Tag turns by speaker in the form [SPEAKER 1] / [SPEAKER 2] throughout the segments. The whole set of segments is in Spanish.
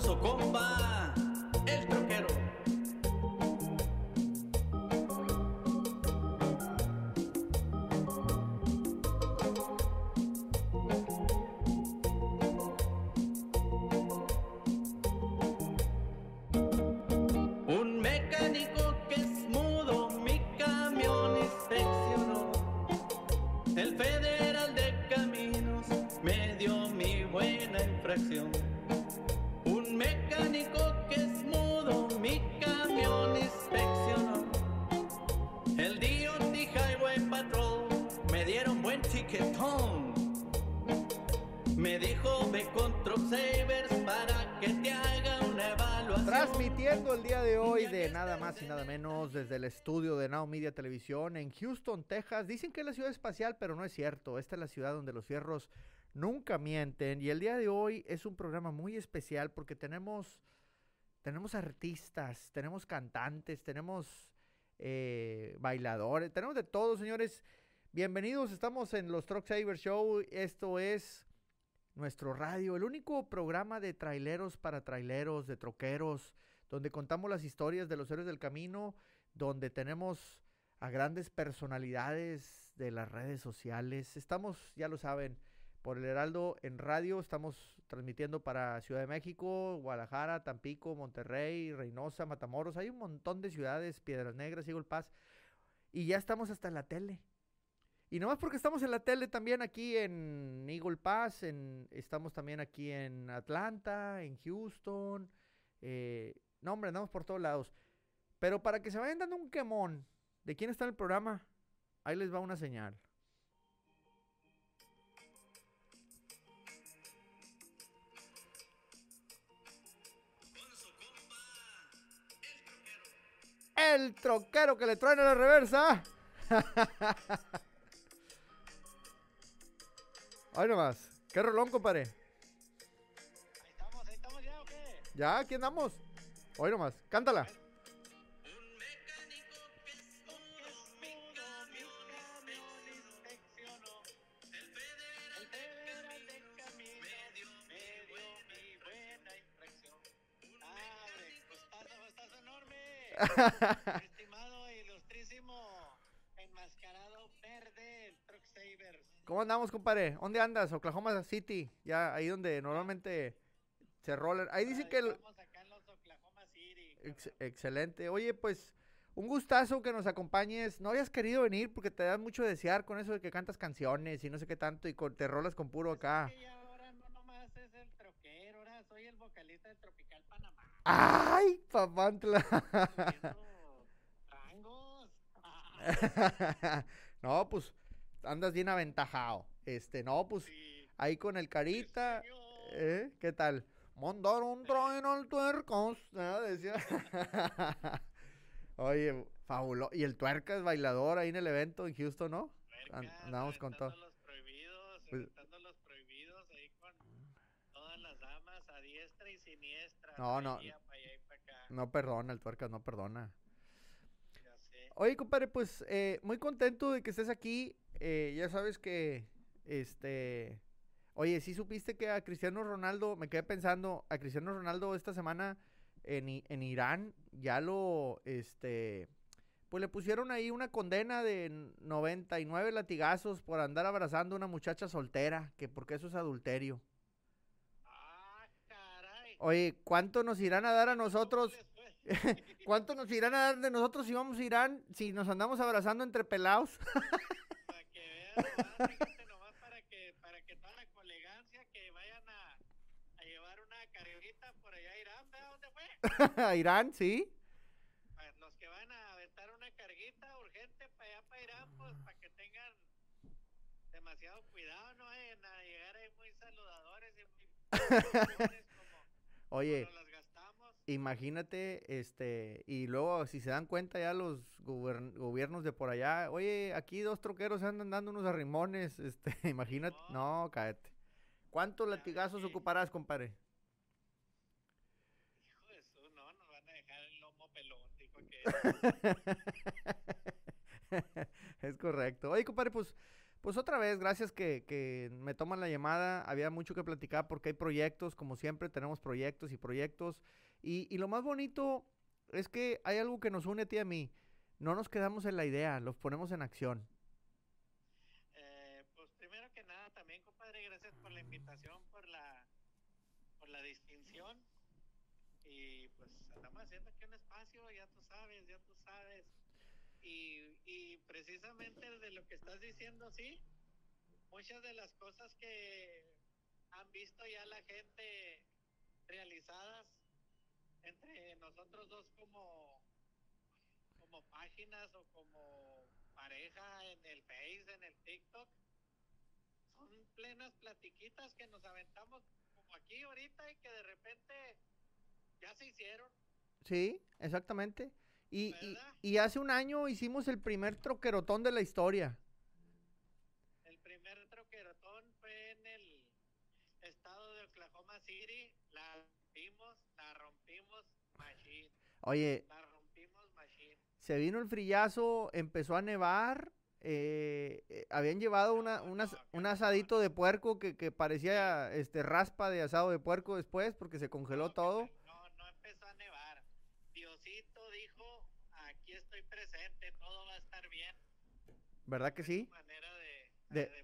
[SPEAKER 1] con comba, Me dijo ve con Savers para que te haga una evaluación.
[SPEAKER 2] Transmitiendo el día de hoy de nada más y nada menos desde el estudio de Now Media Televisión en Houston, Texas. Dicen que es la ciudad espacial, pero no es cierto. Esta es la ciudad donde los fierros nunca mienten. Y el día de hoy es un programa muy especial porque tenemos, tenemos artistas, tenemos cantantes, tenemos eh, bailadores, tenemos de todo, señores. Bienvenidos, estamos en los Truck Saver Show. Esto es nuestro radio, el único programa de traileros para traileros, de troqueros, donde contamos las historias de los héroes del camino, donde tenemos a grandes personalidades de las redes sociales. Estamos, ya lo saben, por el Heraldo en radio, estamos transmitiendo para Ciudad de México, Guadalajara, Tampico, Monterrey, Reynosa, Matamoros, hay un montón de ciudades, Piedras Negras, Eagle Pass, y ya estamos hasta en la tele. Y nomás porque estamos en la tele también aquí en Eagle Pass, en, estamos también aquí en Atlanta, en Houston. eh, no, hombre, andamos por todos lados. Pero para que se vayan dando un quemón de quién está en el programa, ahí les va una señal. El troquero que le traen a la reversa. Ay nomás. ¿Qué rolón, compadre?
[SPEAKER 3] Ahí estamos, ahí estamos ya, ¿o qué?
[SPEAKER 2] Ya, aquí andamos. Hoy nomás. Cántala. ¿Cómo andamos, compadre? ¿Dónde andas? Oklahoma City. Ya, ahí donde normalmente se rolan. Ahí dice que... el-
[SPEAKER 3] acá en los Oklahoma City.
[SPEAKER 2] Ex- excelente. Oye, pues, un gustazo que nos acompañes. No habías querido venir porque te das mucho desear con eso de que cantas canciones y no sé qué tanto y con- te rolas con puro acá.
[SPEAKER 3] Es que ya ahora no nomás es el troquero, ahora soy el vocalista de Tropical Panamá.
[SPEAKER 2] ¡Ay, papantla!
[SPEAKER 3] Rangos.
[SPEAKER 2] no, pues, andas bien aventajado. Este, no, pues,
[SPEAKER 3] Sí.
[SPEAKER 2] ahí con el carita. ¿Eh? ¿Qué tal? Mandaron traen al tuercos. ¿no? Decía. Oye, fabuloso. Y el tuercas bailador ahí en el evento en Houston, ¿no?
[SPEAKER 3] Puercas,
[SPEAKER 2] andamos con todo.
[SPEAKER 3] aventando los prohibidos,
[SPEAKER 2] Pues-
[SPEAKER 3] aventando los prohibidos ahí con todas las damas a diestra y siniestra.
[SPEAKER 2] No, no.
[SPEAKER 3] allá, pa' allá y pa' acá,
[SPEAKER 2] No perdona, el tuercas no perdona. Oye, compadre, pues eh, muy contento de que estés aquí. Eh, ya sabes que, este, oye, sí supiste que a Cristiano Ronaldo, me quedé pensando, a Cristiano Ronaldo esta semana en, en Irán ya lo, este, pues le pusieron ahí una condena de 99 latigazos por andar abrazando a una muchacha soltera, que porque eso es adulterio.
[SPEAKER 3] Ah, caray.
[SPEAKER 2] Oye, ¿cuánto nos irán a dar a nosotros? ¿Cuánto nos irán a dar de nosotros si vamos a Irán, si nos andamos abrazando entre pelados?
[SPEAKER 3] Para que vean nomás, para que, para que toda la colegancia que vayan a, a llevar una carguita por allá a Irán, ¿ve a dónde fue?
[SPEAKER 2] a Irán, sí.
[SPEAKER 3] Para los que van a aventar una carguita urgente para allá para Irán, pues para que tengan demasiado cuidado, no vayan a llegar ahí muy saludadores y muy
[SPEAKER 2] Oye,
[SPEAKER 3] gastamos.
[SPEAKER 2] Imagínate, este, y luego si se dan cuenta ya los gobiernos de por allá, oye, aquí dos troqueros andan dando unos arrimones, este, imagínate, no, cállate. ¿Cuántos
[SPEAKER 3] Ya
[SPEAKER 2] latigazos ocuparás, compadre?
[SPEAKER 3] Hijo de su, no, nos van a dejar el lomo pelón, dijo que
[SPEAKER 2] es correcto. Oye, compadre, pues Pues otra vez, gracias que, que me toman la llamada. Había mucho que platicar porque hay proyectos, como siempre, tenemos proyectos y proyectos. Y, lo más bonito es que hay algo que nos une a ti y a mí. No nos quedamos en la idea, los ponemos en acción.
[SPEAKER 3] Eh, pues primero que nada, también, compadre, gracias por la invitación, por la, por la distinción. Y pues estamos haciendo aquí un espacio, ya tú sabes, ya tú sabes. Y, y precisamente de lo que estás diciendo, sí, muchas de las cosas que han visto ya la gente realizadas entre nosotros dos como como páginas o como pareja en el Face, en el TikTok, son plenas platiquitas que nos aventamos como aquí ahorita y que de repente ya se hicieron.
[SPEAKER 2] Sí, exactamente. Y, y, hace un año hicimos el primer troquerotón de la historia.
[SPEAKER 3] El primer troquerotón fue en el estado de Oklahoma City, la rompimos, la rompimos machine,
[SPEAKER 2] Oye,
[SPEAKER 3] la rompimos machine.
[SPEAKER 2] se vino el frillazo, empezó a nevar. eh, eh, habían llevado una,
[SPEAKER 3] No,
[SPEAKER 2] un asadito de puerco que, que parecía este raspa de asado de puerco después porque se congeló todo.
[SPEAKER 3] pe- No, no empezó a nevar. Diosito dijo, aquí estoy presente, todo va a estar bien.
[SPEAKER 2] ¿Verdad que sí?
[SPEAKER 3] manera de,
[SPEAKER 2] De-
[SPEAKER 3] de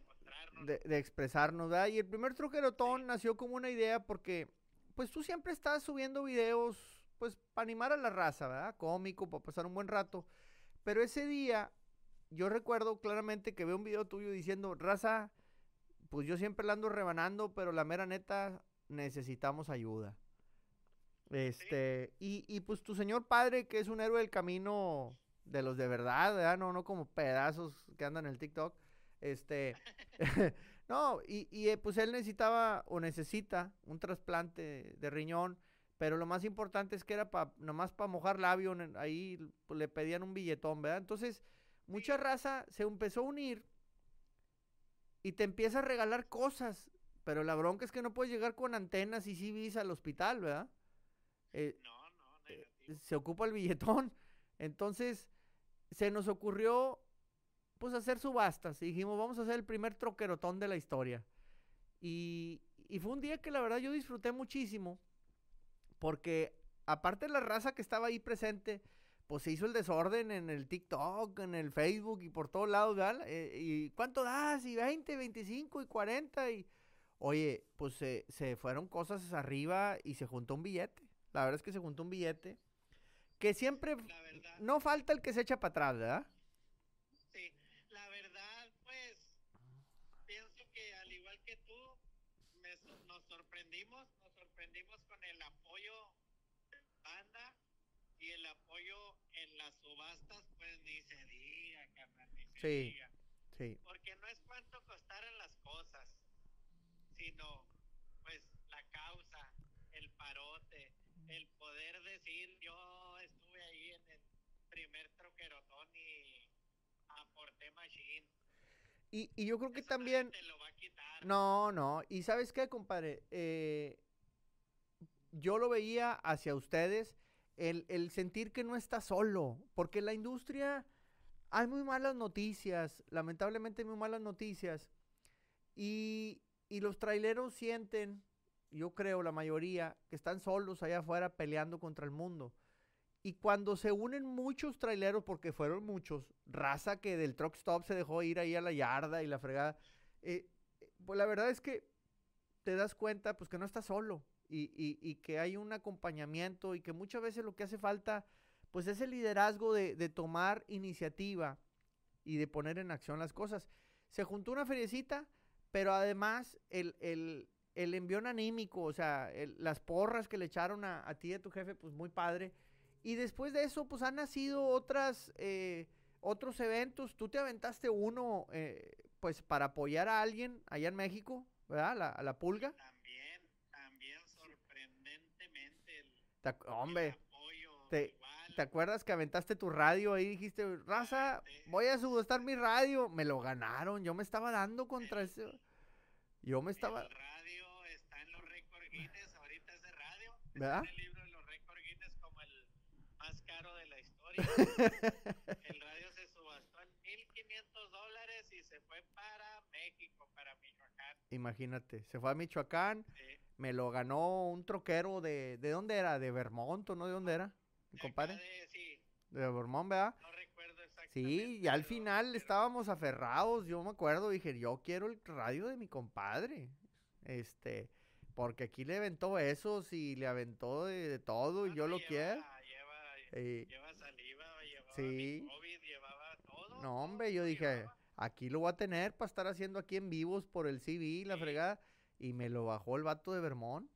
[SPEAKER 2] de, de expresarnos, ¿verdad? Y el primer troquerotón nació como una idea porque, pues tú siempre estás subiendo videos, pues para animar a la raza, ¿verdad? Cómico, para pasar un buen rato. Pero ese día, yo recuerdo claramente que veo un video tuyo diciendo, raza, pues yo siempre la ando rebanando, pero la mera neta, necesitamos ayuda. Este, y, y pues tu señor padre, que es un héroe del camino de los de verdad, ¿verdad? No, no como pedazos que andan en el TikTok. Este, no, y, y, eh, pues él necesitaba o necesita un trasplante de riñón, pero lo más importante es que era pa, nomás para mojar labio, ahí pues, le pedían un billetón, ¿verdad? Entonces, mucha raza se empezó a unir y te empieza a regalar cosas, pero la bronca es que no puedes llegar con antenas y CVs al hospital, ¿verdad? Eh,
[SPEAKER 3] No, no, negativo.
[SPEAKER 2] se ocupa el billetón. Entonces, se nos ocurrió, pues, hacer subastas. Y dijimos, vamos a hacer el primer troquerotón de la historia. Y, y fue un día que la verdad yo disfruté muchísimo. Porque, aparte de la raza que estaba ahí presente, pues se hizo el desorden en el TikTok, en el Facebook y por todos lados. Eh, ¿Y cuánto das? Y 20, 25 y 40 y... Oye, pues se, se fueron cosas arriba y se juntó un billete. La verdad es que se juntó un billete. Que siempre no falta el que se echa para atrás, ¿verdad?
[SPEAKER 3] sí. La verdad, pues, pienso que al igual que tú, me nos sorprendimos, nos sorprendimos con el apoyo de banda y el apoyo en las subastas, pues ni se diga, carnal, ni se
[SPEAKER 2] Sí.
[SPEAKER 3] diga.
[SPEAKER 2] Sí.
[SPEAKER 3] Porque no es cuánto costaran las cosas, sino pues la causa, el parote, el poder decir yo estuve ahí en el primer troquerotón y aporté machine.
[SPEAKER 2] Y, y yo creo que
[SPEAKER 3] Eso
[SPEAKER 2] también...
[SPEAKER 3] te lo va a quitar.
[SPEAKER 2] No, no. ¿Y sabes qué, compadre? Eh, yo lo veía hacia ustedes, el, el sentir que no está solo, porque la industria hay muy malas noticias, lamentablemente muy malas noticias, y, y los traileros sienten, yo creo la mayoría, que están solos allá afuera peleando contra el mundo. Y cuando se unen muchos traileros, porque fueron muchos, raza que del truck stop se dejó ir ahí a la yarda y la fregada, eh, pues la verdad es que te das cuenta pues que no estás solo y, y- que hay un acompañamiento y que muchas veces lo que hace falta pues es el liderazgo de, de tomar iniciativa y de poner en acción las cosas. Se juntó una feriecita, pero además el, el, el envión anímico, o sea, las porras que le echaron a, a ti y a tu jefe, pues muy padre. Y después de eso, pues han nacido otras, eh, otros eventos. Tú te aventaste uno, eh, pues para apoyar a alguien allá en México, ¿verdad? La- a la pulga.
[SPEAKER 3] También, también sorprendentemente el,
[SPEAKER 2] Te
[SPEAKER 3] el
[SPEAKER 2] hombre,
[SPEAKER 3] apoyo
[SPEAKER 2] te-
[SPEAKER 3] igual.
[SPEAKER 2] ¿te acuerdas que aventaste tu radio ahí? Dijiste, raza,
[SPEAKER 3] Sí.
[SPEAKER 2] voy a subastar mi radio. Me lo ganaron. Yo me estaba dando contra ese. Yo me estaba.
[SPEAKER 3] El radio está en los récord Guinness, ahorita es de radio. Está
[SPEAKER 2] ¿Verdad?
[SPEAKER 3] en el libro de los récord Guinness como el más caro de la historia. El radio se subastó en 1.500 dólares y se fue para México, para Michoacán.
[SPEAKER 2] Imagínate, se fue a Michoacán,
[SPEAKER 3] Sí.
[SPEAKER 2] me lo ganó un troquero de, ¿de dónde era? ¿De Vermont o no? ¿De dónde era? Mi compadre.
[SPEAKER 3] de- sí,
[SPEAKER 2] De Vermont, ¿verdad?
[SPEAKER 3] no recuerdo exactamente.
[SPEAKER 2] Sí, y al final
[SPEAKER 3] pero-
[SPEAKER 2] estábamos aferrados, yo me acuerdo, dije, yo quiero el radio de mi compadre, este, porque aquí le aventó esos y le aventó de, de todo y
[SPEAKER 3] no,
[SPEAKER 2] yo
[SPEAKER 3] no,
[SPEAKER 2] lo
[SPEAKER 3] lleva-
[SPEAKER 2] quiero.
[SPEAKER 3] Lleva,
[SPEAKER 2] Eh,
[SPEAKER 3] lleva
[SPEAKER 2] Sí.
[SPEAKER 3] mi COVID, llevaba todo.
[SPEAKER 2] no, hombre, yo dije,
[SPEAKER 3] llevaba.
[SPEAKER 2] aquí lo voy a tener para estar haciendo aquí en vivos por el CB, la
[SPEAKER 3] Sí.
[SPEAKER 2] fregada, y me lo bajó el vato de Vermont,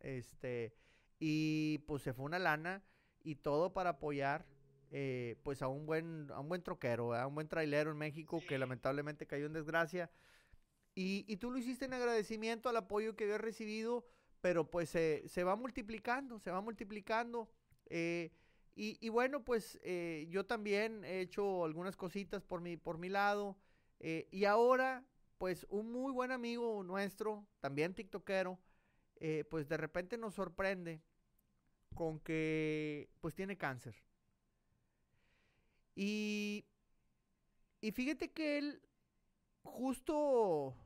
[SPEAKER 2] este, y pues se fue una lana y todo para apoyar, eh, pues a un buen, a un buen troquero, a un buen trailero en México que lamentablemente cayó en desgracia. Y, y tú lo hiciste en agradecimiento al apoyo que había recibido, pero pues se se va multiplicando, se va multiplicando. eh, y, bueno, pues eh, yo también he hecho algunas cositas por mi, por mi lado. eh, y ahora, pues un muy buen amigo nuestro, también tiktokero, eh, pues de repente nos sorprende con que pues tiene cáncer. Y, y fíjate que él, justo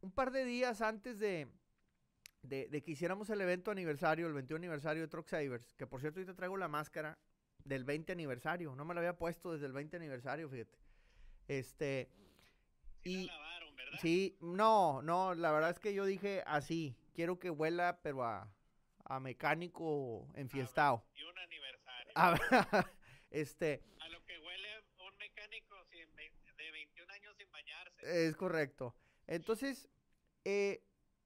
[SPEAKER 2] un par de días antes de, de, de que hiciéramos el evento aniversario, el 21 aniversario de Truck Savers, que por cierto ahorita traigo la máscara del 20 aniversario, no me la había puesto desde el 20 aniversario, fíjate. Este,
[SPEAKER 3] Sí
[SPEAKER 2] y
[SPEAKER 3] la lavaron, ¿verdad?
[SPEAKER 2] sí, no, no, la verdad es que yo dije así, quiero que huela, pero a, a mecánico enfiestado.
[SPEAKER 3] Y un aniversario.
[SPEAKER 2] A, este,
[SPEAKER 3] A lo que huele un mecánico sin de 21 años sin bañarse.
[SPEAKER 2] Es correcto. Entonces, eh,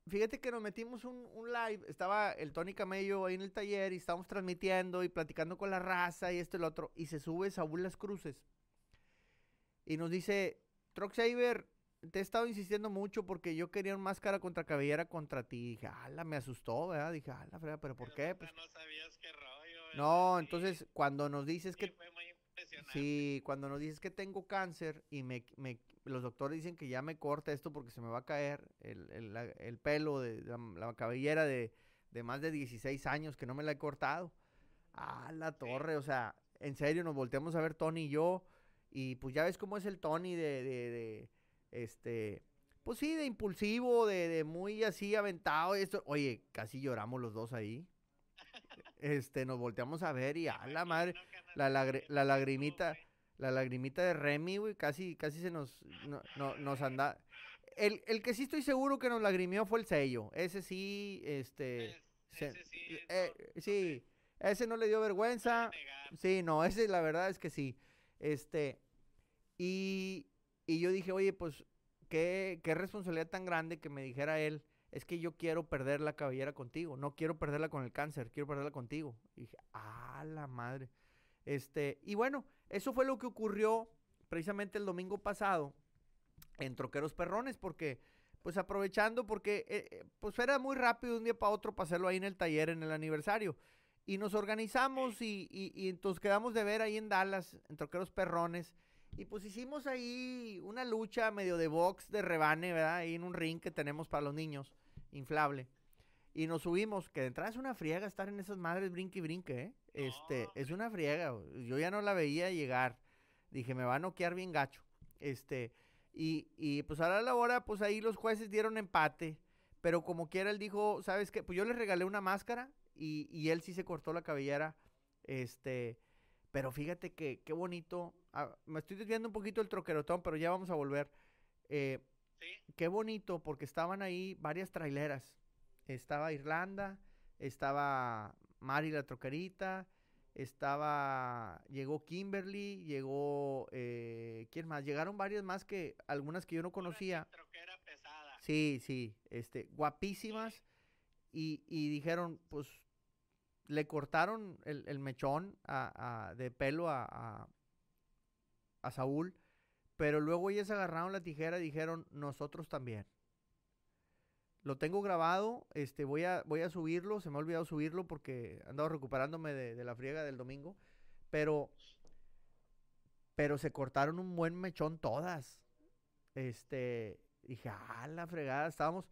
[SPEAKER 2] fíjate que nos metimos un, un live. Estaba el Tony Camello ahí en el taller y estábamos transmitiendo y platicando con la raza y esto y lo otro. Y se sube Saúl Las Cruces. Y nos dice, Truck Saver, te he estado insistiendo mucho porque yo quería un máscara contra cabellera contra ti. dije, ala, me asustó, ¿verdad? Dije, ala, frega, pero ¿por
[SPEAKER 3] Pero
[SPEAKER 2] qué? Pues,
[SPEAKER 3] no sabías qué rollo. ¿verdad?
[SPEAKER 2] no,
[SPEAKER 3] Sí,
[SPEAKER 2] entonces cuando nos dices que
[SPEAKER 3] fue impresionante.
[SPEAKER 2] Sí, cuando nos dices que tengo cáncer y me, me- los doctores dicen que ya me corta esto porque se me va a caer el, el- la- el pelo de la, la cabellera de, de más de 16 años que no me la he cortado. Ah, la torre, o sea, en serio, nos volteamos a ver Tony y yo y pues ya ves cómo es el Tony de, de, de, este, pues sí, de impulsivo, de, de muy así aventado y esto. Oye, casi lloramos los dos ahí. Este, nos volteamos a ver y a la madre la la lagrimita, la lagrimita de Remy, güey, casi, casi se nos, no- no- nos anda. El, el que sí estoy seguro que nos lagrimió fue el sello. Ese sí, este,
[SPEAKER 3] Es-
[SPEAKER 2] se-
[SPEAKER 3] ese sí,
[SPEAKER 2] eh,
[SPEAKER 3] no- no
[SPEAKER 2] sí,
[SPEAKER 3] se
[SPEAKER 2] ese no le dio vergüenza. Sí, no, ese la verdad es que sí. Este, y, y yo dije, oye, pues, qué, qué responsabilidad tan grande que me dijera él, es que yo quiero perder la cabellera contigo, no quiero perderla con el cáncer, quiero perderla contigo. Y dije, ah, la madre. Este, y bueno, eso fue lo que ocurrió precisamente el domingo pasado en Troqueros Perrones, porque, pues aprovechando, porque, eh, eh, pues era muy rápido de un día para otro para hacerlo ahí en el taller en el aniversario. Y nos organizamos y, y, entonces quedamos de ver ahí en Dallas, en Troqueros Perrones. Y pues hicimos ahí una lucha medio de box, de rebane, ¿verdad? Ahí en un ring que tenemos para los niños, inflable. Y nos subimos, que de entrada es una friega estar en esas madres brinque y brinque, ¿eh? Este,
[SPEAKER 3] No,
[SPEAKER 2] es una friega. Yo ya no la veía llegar. Dije, me va a noquear bien gacho. Este, y, y pues ahora a la hora, pues ahí los jueces dieron empate. Pero como quiera, él dijo, ¿sabes qué? Pues yo le regalé una máscara y, y él sí se cortó la cabellera. Este, pero fíjate que qué bonito. ah, me estoy desviando un poquito el troquerotón, pero ya vamos a volver. Eh,
[SPEAKER 3] Sí,
[SPEAKER 2] qué bonito, porque estaban ahí varias traileras. Estaba Irlanda, estaba Mari la troquerita, estaba, llegó Kimberly, llegó, eh, ¿quién más? Llegaron varias más que, algunas que yo no conocía.
[SPEAKER 3] troquera pesada.
[SPEAKER 2] Sí, sí, este, guapísimas. Y, y dijeron, pues, le cortaron el, el mechón a- a- de pelo a, a, a Saúl, pero luego ellas agarraron la tijera y dijeron, nosotros también. Lo tengo grabado, este, voy a, voy a subirlo, se me ha olvidado subirlo porque he andado recuperándome de, de la friega del domingo, pero, pero se cortaron un buen mechón todas. Este, dije, ah, la fregada, estábamos,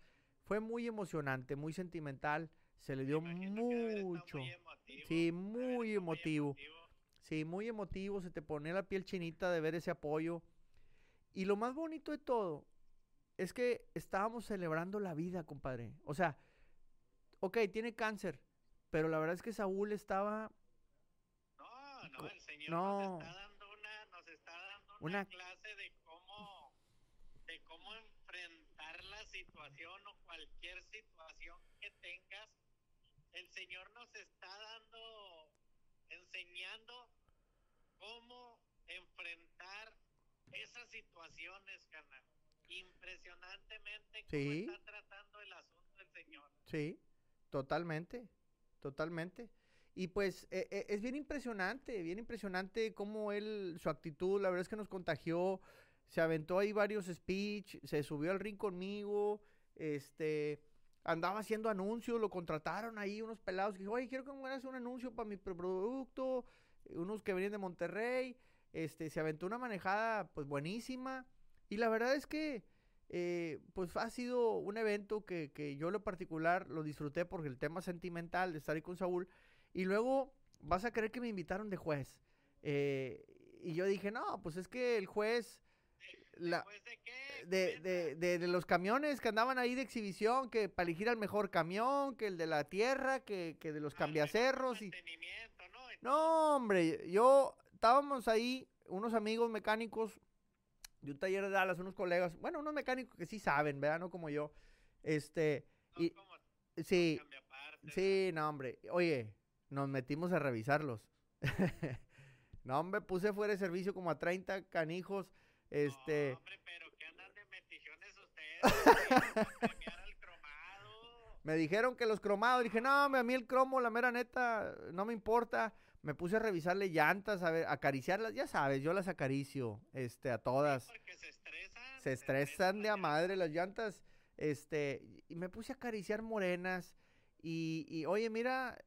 [SPEAKER 2] fue muy emocionante, muy sentimental, se le dio mucho.
[SPEAKER 3] muy emotivo,
[SPEAKER 2] Sí,
[SPEAKER 3] debe de
[SPEAKER 2] muy emotivo. Sí, muy emotivo, se te ponía la piel chinita de ver ese apoyo. y lo más bonito de todo es que estábamos celebrando la vida, compadre. O sea, ok, tiene cáncer, pero la verdad es que Saúl estaba
[SPEAKER 3] No, no, el Señor
[SPEAKER 2] no.
[SPEAKER 3] nos está dando una, nos está dando
[SPEAKER 2] Una-
[SPEAKER 3] una, clase de cómo, de cómo enfrentar la situación o cualquier situación que tengas. El Señor nos está dando, enseñando cómo enfrentar esas situaciones, carnal. Impresionantemente cómo
[SPEAKER 2] Sí.
[SPEAKER 3] está tratando el asunto el Señor.
[SPEAKER 2] Sí, totalmente, totalmente. Y pues e- e- es bien impresionante, bien impresionante cómo él, su actitud, la verdad es que nos contagió, se aventó ahí varios speech, se subió al ring conmigo, este, andaba haciendo anuncios, lo contrataron ahí unos pelados que dijo, oye, quiero que me hagas un anuncio para mi producto, unos que venían de Monterrey, este, se aventó una manejada pues buenísima, y la verdad es que eh, pues ha sido un evento que, que yo en lo particular lo disfruté porque el tema sentimental de estar ahí con Saúl. Y luego vas a creer que me invitaron de juez. Eh, y yo dije, no, pues es que el juez la-
[SPEAKER 3] ¿Después de
[SPEAKER 2] de, de, de, los camiones que andaban ahí de exhibición, que para elegir al mejor camión, que el de la tierra, que, que de los
[SPEAKER 3] mejor
[SPEAKER 2] cambiacerros. Y...
[SPEAKER 3] mantenimiento, ¿no? Y
[SPEAKER 2] No, hombre, yo estábamos ahí, unos amigos mecánicos de un taller de Dallas, unos colegas, bueno, unos mecánicos que sí saben, ¿verdad? No como yo. Este,
[SPEAKER 3] no
[SPEAKER 2] y
[SPEAKER 3] como
[SPEAKER 2] sí, sí, no, hombre. Oye, nos metimos a revisarlos. no, hombre, puse fuera de servicio como a 30 canijos. Este,
[SPEAKER 3] No, hombre, pero que andan de metichones ustedes. al cromado.
[SPEAKER 2] me dijeron que los cromados, dije, no, hombre, a mí el cromo, la mera neta, no me importa. Me puse a revisarle llantas, a ver, acariciarlas, ya sabes, yo las acaricio, este, a todas.
[SPEAKER 3] Porque se estresan.
[SPEAKER 2] se estresan de a madre las llantas. Este, y me puse a acariciar morenas. Y, y, oye, mira,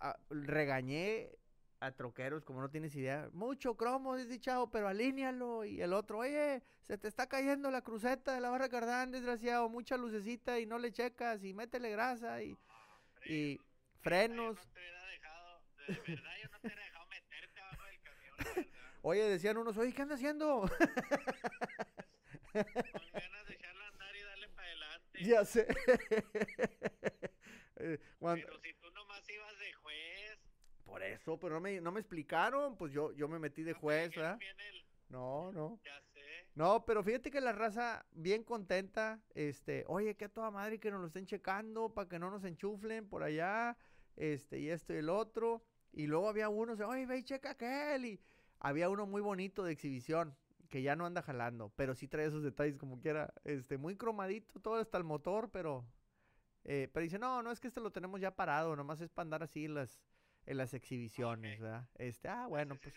[SPEAKER 2] a- regañé a troqueros, como no tienes idea. Mucho cromo, desdichado, pero alínealo. Y el otro, oye, se te está cayendo la cruceta de la barra cardán, desgraciado. Mucha lucecita y no le checas. Y métele grasa y, y
[SPEAKER 3] neta,
[SPEAKER 2] frenos.
[SPEAKER 3] No de verdad, yo no te hubiera dejado meterte abajo del camión, la verdad.
[SPEAKER 2] Oye, decían unos, oye, ¿qué anda haciendo?
[SPEAKER 3] Con ganas de echarlo a andar y darle para adelante.
[SPEAKER 2] ya sé. Eh, cuando-
[SPEAKER 3] Pero si tú nomás ibas de juez.
[SPEAKER 2] Por eso, pero no me, no me explicaron, pues yo, yo me metí de
[SPEAKER 3] no
[SPEAKER 2] juez, ¿verdad?
[SPEAKER 3] el-
[SPEAKER 2] No, no.
[SPEAKER 3] Ya sé.
[SPEAKER 2] No, pero fíjate que la raza bien contenta, este, oye, que a toda madre que nos lo estén checando para que no nos enchuflen por allá, este, y esto y el otro. Y luego había uno, oye, ve y checa aquel. Y había uno muy bonito de exhibición, que ya no anda jalando, pero sí trae esos detalles como quiera, este, muy cromadito, todo hasta el motor, pero, eh, pero dice, no, no es que este lo tenemos ya parado, nomás es para andar así en las, en las exhibiciones. ¿verdad? Este, ah, bueno, pues.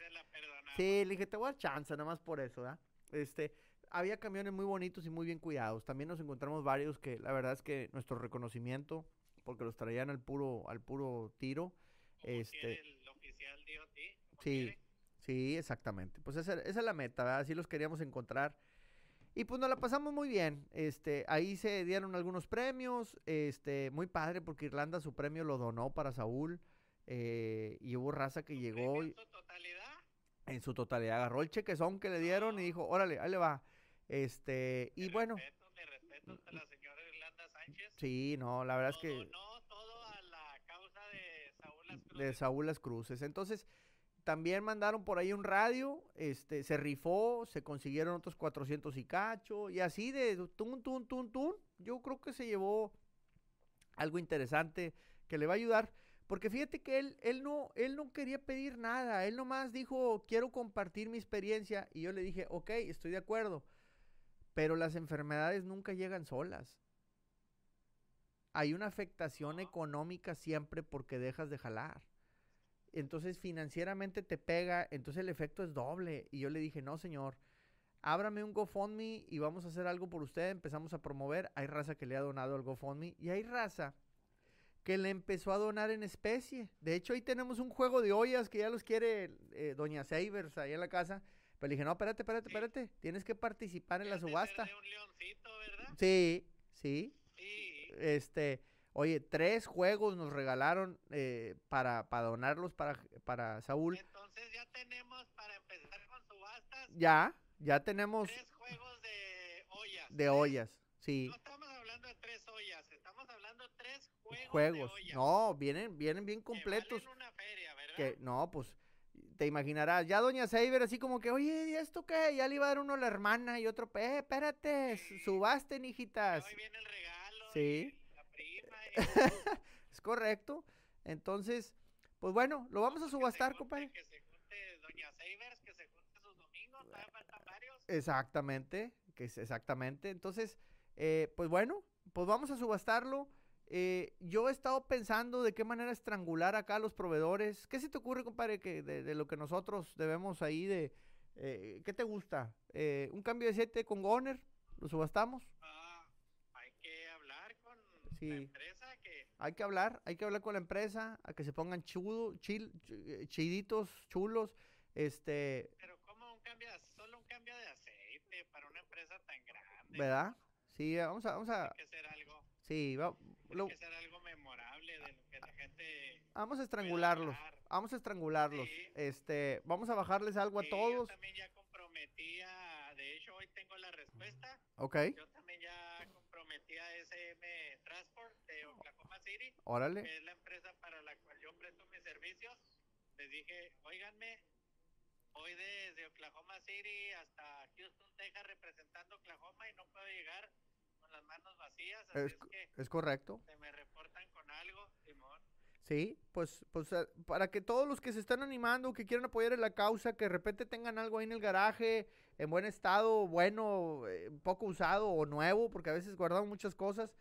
[SPEAKER 3] sí
[SPEAKER 2] le dije, te voy a dar chance, nada más por eso, ¿verdad? Este, había camiones muy bonitos y muy bien cuidados. También nos encontramos varios que la verdad es que nuestro reconocimiento, porque los traían al puro, al puro tiro.
[SPEAKER 3] Como
[SPEAKER 2] este-
[SPEAKER 3] el oficial como
[SPEAKER 2] Sí,
[SPEAKER 3] quiere.
[SPEAKER 2] sí, exactamente. Pues esa, esa es la meta, ¿verdad? Así los queríamos encontrar. Y pues nos la pasamos muy bien. Este, ahí se dieron algunos premios. Este, muy padre porque Irlanda su premio lo donó para Saúl. eh, y hubo raza que
[SPEAKER 3] ¿Su
[SPEAKER 2] llegó
[SPEAKER 3] en su totalidad?
[SPEAKER 2] en su totalidad. Agarró el chequezón que le dieron y dijo, órale, ahí le va. Este, y bueno,
[SPEAKER 3] respeto, mi respeto a la señora Irlanda Sánchez.
[SPEAKER 2] sí, no, la verdad es que
[SPEAKER 3] donó todo a la causa de Saúl Las
[SPEAKER 2] de. Saúl Las Cruces. Entonces, también mandaron por ahí un radio, este, se rifó, se consiguieron otros 400 y cacho, y así de tun, tun, tun, tun. Yo creo que se llevó algo interesante que le va a ayudar. Porque fíjate que él, él, no, él no quería pedir nada, él nomás dijo, quiero compartir mi experiencia. Y yo le dije, ok, estoy de acuerdo, pero las enfermedades nunca llegan solas. Hay una afectación económica siempre porque dejas de jalar. Entonces financieramente te pega, entonces el efecto es doble. Y yo le dije, no señor, ábrame un GoFundMe y vamos a hacer algo por usted. Empezamos a promover. Hay raza que le ha donado al GoFundMe y hay raza que le empezó a donar en especie. De hecho, ahí tenemos un juego de ollas que ya los quiere eh, Doña Sabers ahí en la casa. Pero le dije, no, espérate, espérate, espérate. Tienes que participar en la subasta.
[SPEAKER 3] de un leoncito, ¿verdad?
[SPEAKER 2] Sí, sí. Este, oye, tres juegos nos regalaron eh, para, para donarlos para, para Saúl.
[SPEAKER 3] Entonces ya tenemos para empezar con subastas
[SPEAKER 2] Ya, ya tenemos
[SPEAKER 3] tres juegos
[SPEAKER 2] de ollas, sí.
[SPEAKER 3] No estamos hablando de tres ollas, estamos hablando de tres juegos,
[SPEAKER 2] Juegos.
[SPEAKER 3] de ollas.
[SPEAKER 2] No, vienen, vienen bien
[SPEAKER 3] que
[SPEAKER 2] completos.
[SPEAKER 3] valen una feria, ¿verdad?
[SPEAKER 2] Que, no, pues, te imaginarás, ya Doña Saber así como que, oye, ¿y esto qué? Ya le iba a dar uno a la hermana y otro, eh, espérate, subasten, hijitas.
[SPEAKER 3] Hoy viene el regalo.
[SPEAKER 2] Sí.
[SPEAKER 3] y la prima. y-
[SPEAKER 2] Es correcto. Entonces, pues bueno, lo vamos a subastar, compadre.
[SPEAKER 3] Que se junte Doña que se junte sus domingos, todavía faltan varios.
[SPEAKER 2] Exactamente, que es exactamente. Entonces, eh, pues bueno, pues vamos a subastarlo. Eh, yo he estado pensando de qué manera estrangular acá a los proveedores. ¿Qué se te ocurre, compadre, que de, de lo que nosotros debemos ahí de... eh, ¿Qué te gusta? Eh, ¿Un cambio de siete con Goner? ¿Lo subastamos?
[SPEAKER 3] Ah, hay que hablar con
[SPEAKER 2] Sí.
[SPEAKER 3] la empresa que
[SPEAKER 2] Hay que hablar, hay que hablar con la empresa, a que se pongan chudo, chil- ch- eh, chiditos, chulos. Este,
[SPEAKER 3] Pero como un cambio, de- solo un cambio de aceite para una empresa tan grande.
[SPEAKER 2] ¿verdad? Sí, vamos a, vamos a,
[SPEAKER 3] Tiene que ser algo,
[SPEAKER 2] sí, va- lo-
[SPEAKER 3] que ser algo memorable de lo que la gente.
[SPEAKER 2] vamos a estrangularlos, vamos a estrangularlos.
[SPEAKER 3] Sí.
[SPEAKER 2] Este, vamos a bajarles algo a
[SPEAKER 3] Sí, Yo
[SPEAKER 2] todos,
[SPEAKER 3] también ya comprometía, de hecho hoy tengo la respuesta.
[SPEAKER 2] ¿ok?
[SPEAKER 3] Yo también ya comprometí a SM Transport de Oklahoma City,
[SPEAKER 2] Órale,
[SPEAKER 3] que es la empresa para la cual yo presto mis servicios. Les dije, óiganme, voy desde Oklahoma City hasta Houston, Texas, representando Oklahoma y no puedo llegar con las manos vacías. Así
[SPEAKER 2] Es
[SPEAKER 3] es, que
[SPEAKER 2] es correcto.
[SPEAKER 3] se me reportan con algo, Simón.
[SPEAKER 2] Sí, pues, pues eh, para que todos los que se están animando, que quieran apoyar en la causa, que de repente tengan algo ahí en el garaje, en buen estado, bueno, eh, poco usado o nuevo, porque a veces guardamos muchas cosas,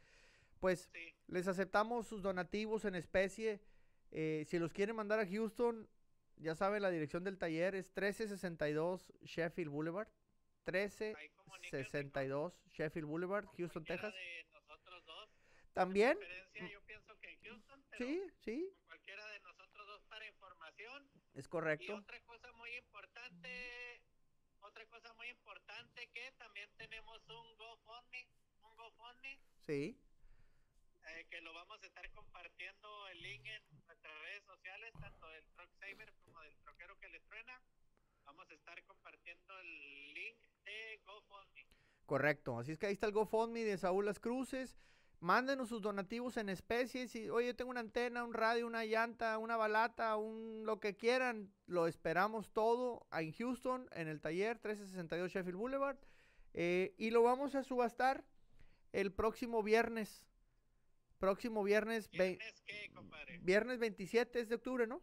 [SPEAKER 2] pues
[SPEAKER 3] Sí,
[SPEAKER 2] les aceptamos sus donativos en especie. Eh, si los quieren mandar a Houston, ya saben, la dirección del taller es 1362 Sheffield Boulevard.
[SPEAKER 3] ahí comuníquense
[SPEAKER 2] 1362 Sheffield Boulevard, Houston, Texas.
[SPEAKER 3] de nosotros dos.
[SPEAKER 2] También,
[SPEAKER 3] Preferencia, yo pienso que en Houston, pero
[SPEAKER 2] sí, sí,
[SPEAKER 3] cualquiera de nosotros dos para información.
[SPEAKER 2] es
[SPEAKER 3] Y
[SPEAKER 2] correcto.
[SPEAKER 3] otra cosa muy importante, otra cosa muy importante que también tenemos un GoFundMe, un GoFundMe
[SPEAKER 2] Sí,
[SPEAKER 3] lo vamos a estar compartiendo el link en nuestras redes sociales, tanto del Truck Saver como del troquero que le truena. Vamos a estar compartiendo el link de GoFundMe.
[SPEAKER 2] correcto. Así es que ahí está el GoFundMe de Saúl Las Cruces. Mándenos sus donativos en especie. Si, oye, tengo una antena, un radio, una llanta, una balata, un lo que quieran. Lo esperamos todo en Houston, en el taller 1362 Sheffield Boulevard. Eh, y lo vamos a subastar el próximo viernes. Próximo viernes,
[SPEAKER 3] ¿Viernes qué, compadre?
[SPEAKER 2] viernes 27 es de octubre, ¿no?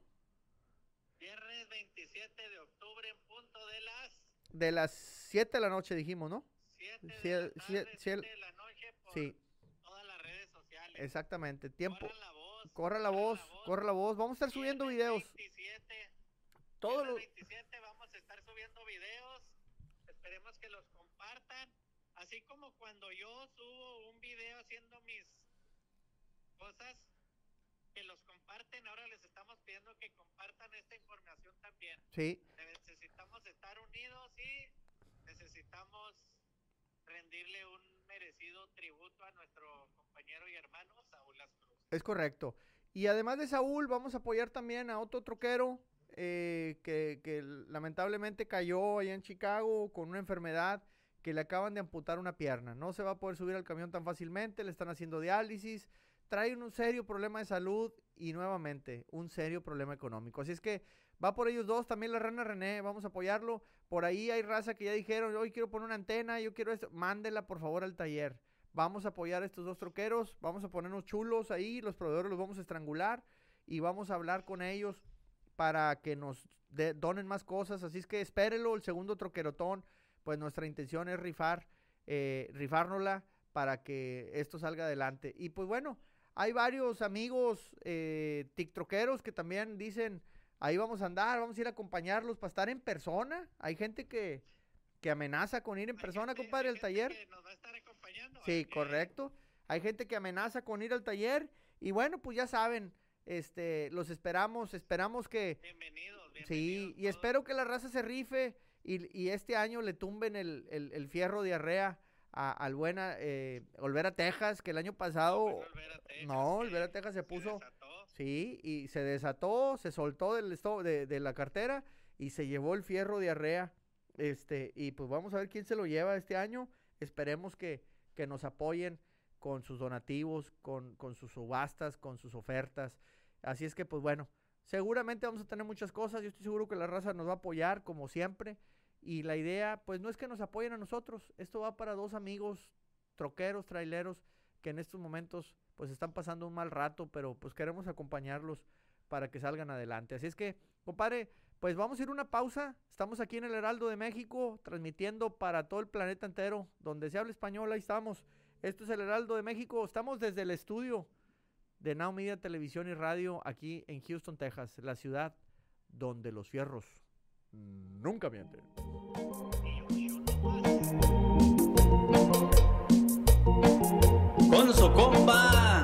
[SPEAKER 3] Viernes 27 de octubre en punto de las
[SPEAKER 2] De las 7 de la noche dijimos, ¿no?
[SPEAKER 3] 7 de
[SPEAKER 2] Ciel-
[SPEAKER 3] la
[SPEAKER 2] ciel-
[SPEAKER 3] tarde,
[SPEAKER 2] ciel-
[SPEAKER 3] 7 de la noche por
[SPEAKER 2] Sí,
[SPEAKER 3] todas las redes sociales.
[SPEAKER 2] exactamente. Tiempo.
[SPEAKER 3] Corran la voz.
[SPEAKER 2] Corra la voz, corra la voz. Vamos a estar subiendo videos.
[SPEAKER 3] 27,
[SPEAKER 2] Todo
[SPEAKER 3] viernes
[SPEAKER 2] lo,
[SPEAKER 3] 27 vamos a estar subiendo videos. Esperemos que los compartan. Así como cuando yo subo un video haciendo mis cosas, que los comparten. Ahora les estamos pidiendo que compartan esta información también.
[SPEAKER 2] sí,
[SPEAKER 3] Necesitamos estar unidos y necesitamos rendirle un merecido tributo a nuestro compañero y hermano Saúl Las Cruz.
[SPEAKER 2] es correcto. Y además de Saúl, vamos a apoyar también a otro troquero eh, que, que lamentablemente cayó allá en Chicago con una enfermedad que le acaban de amputar una pierna. No se va a poder subir al camión tan fácilmente, le están haciendo diálisis, trae un serio problema de salud y nuevamente un serio problema económico. Así es que va por ellos dos, también la rana René, vamos a apoyarlo. Por ahí hay raza que ya dijeron, hoy quiero poner una antena, yo quiero esto, mándela por favor al taller. Vamos a apoyar a estos dos troqueros, vamos a ponernos chulos ahí, los proveedores los vamos a estrangular y vamos a hablar con ellos para que nos de- donen más cosas. Así es que espérenlo, el segundo troquerotón, pues nuestra intención es rifar, eh, rifárnosla para que esto salga adelante. Y pues bueno, hay varios amigos eh, tiktroqueros que también dicen, ahí vamos a andar, vamos a ir a acompañarlos para estar en persona. Hay gente que, que amenaza con ir en
[SPEAKER 3] Hay
[SPEAKER 2] persona,
[SPEAKER 3] gente-
[SPEAKER 2] compadre, al taller.
[SPEAKER 3] que nos va a estar acompañando.
[SPEAKER 2] Sí,
[SPEAKER 3] que-
[SPEAKER 2] correcto. Hay gente que amenaza con ir al taller y bueno, pues ya saben, este, los esperamos, esperamos que
[SPEAKER 3] Bienvenidos, bienvenidos.
[SPEAKER 2] sí, y
[SPEAKER 3] todos.
[SPEAKER 2] espero que la raza se rife y, y este año le tumben el, el, el fierro diarrea a, al buena eh, Olvera Texas, que el año pasado,
[SPEAKER 3] Pues, Olvera Texas,
[SPEAKER 2] no, Olvera Texas se puso,
[SPEAKER 3] desató.
[SPEAKER 2] sí, y se desató, se soltó del de, de la cartera y se llevó el fierro diarrea, este, y pues vamos a ver quién se lo lleva este año. esperemos que, que nos apoyen con sus donativos, con, con sus subastas, con sus ofertas. Así es que, pues bueno, seguramente vamos a tener muchas cosas. Yo estoy seguro que la raza nos va a apoyar, como siempre. Y la idea, pues no es que nos apoyen a nosotros. Esto va para dos amigos troqueros, traileros, que en estos momentos pues están pasando un mal rato, pero pues queremos acompañarlos para que salgan adelante. Así es que, compadre, pues vamos a ir una pausa. Estamos aquí en el Heraldo de México, transmitiendo para todo el planeta entero, donde se habla español, ahí estamos. Esto es el Heraldo de México. Estamos desde el estudio de Now Media Televisión y Radio aquí en Houston, Texas, la ciudad donde los fierros nunca mienten.
[SPEAKER 1] Con su compa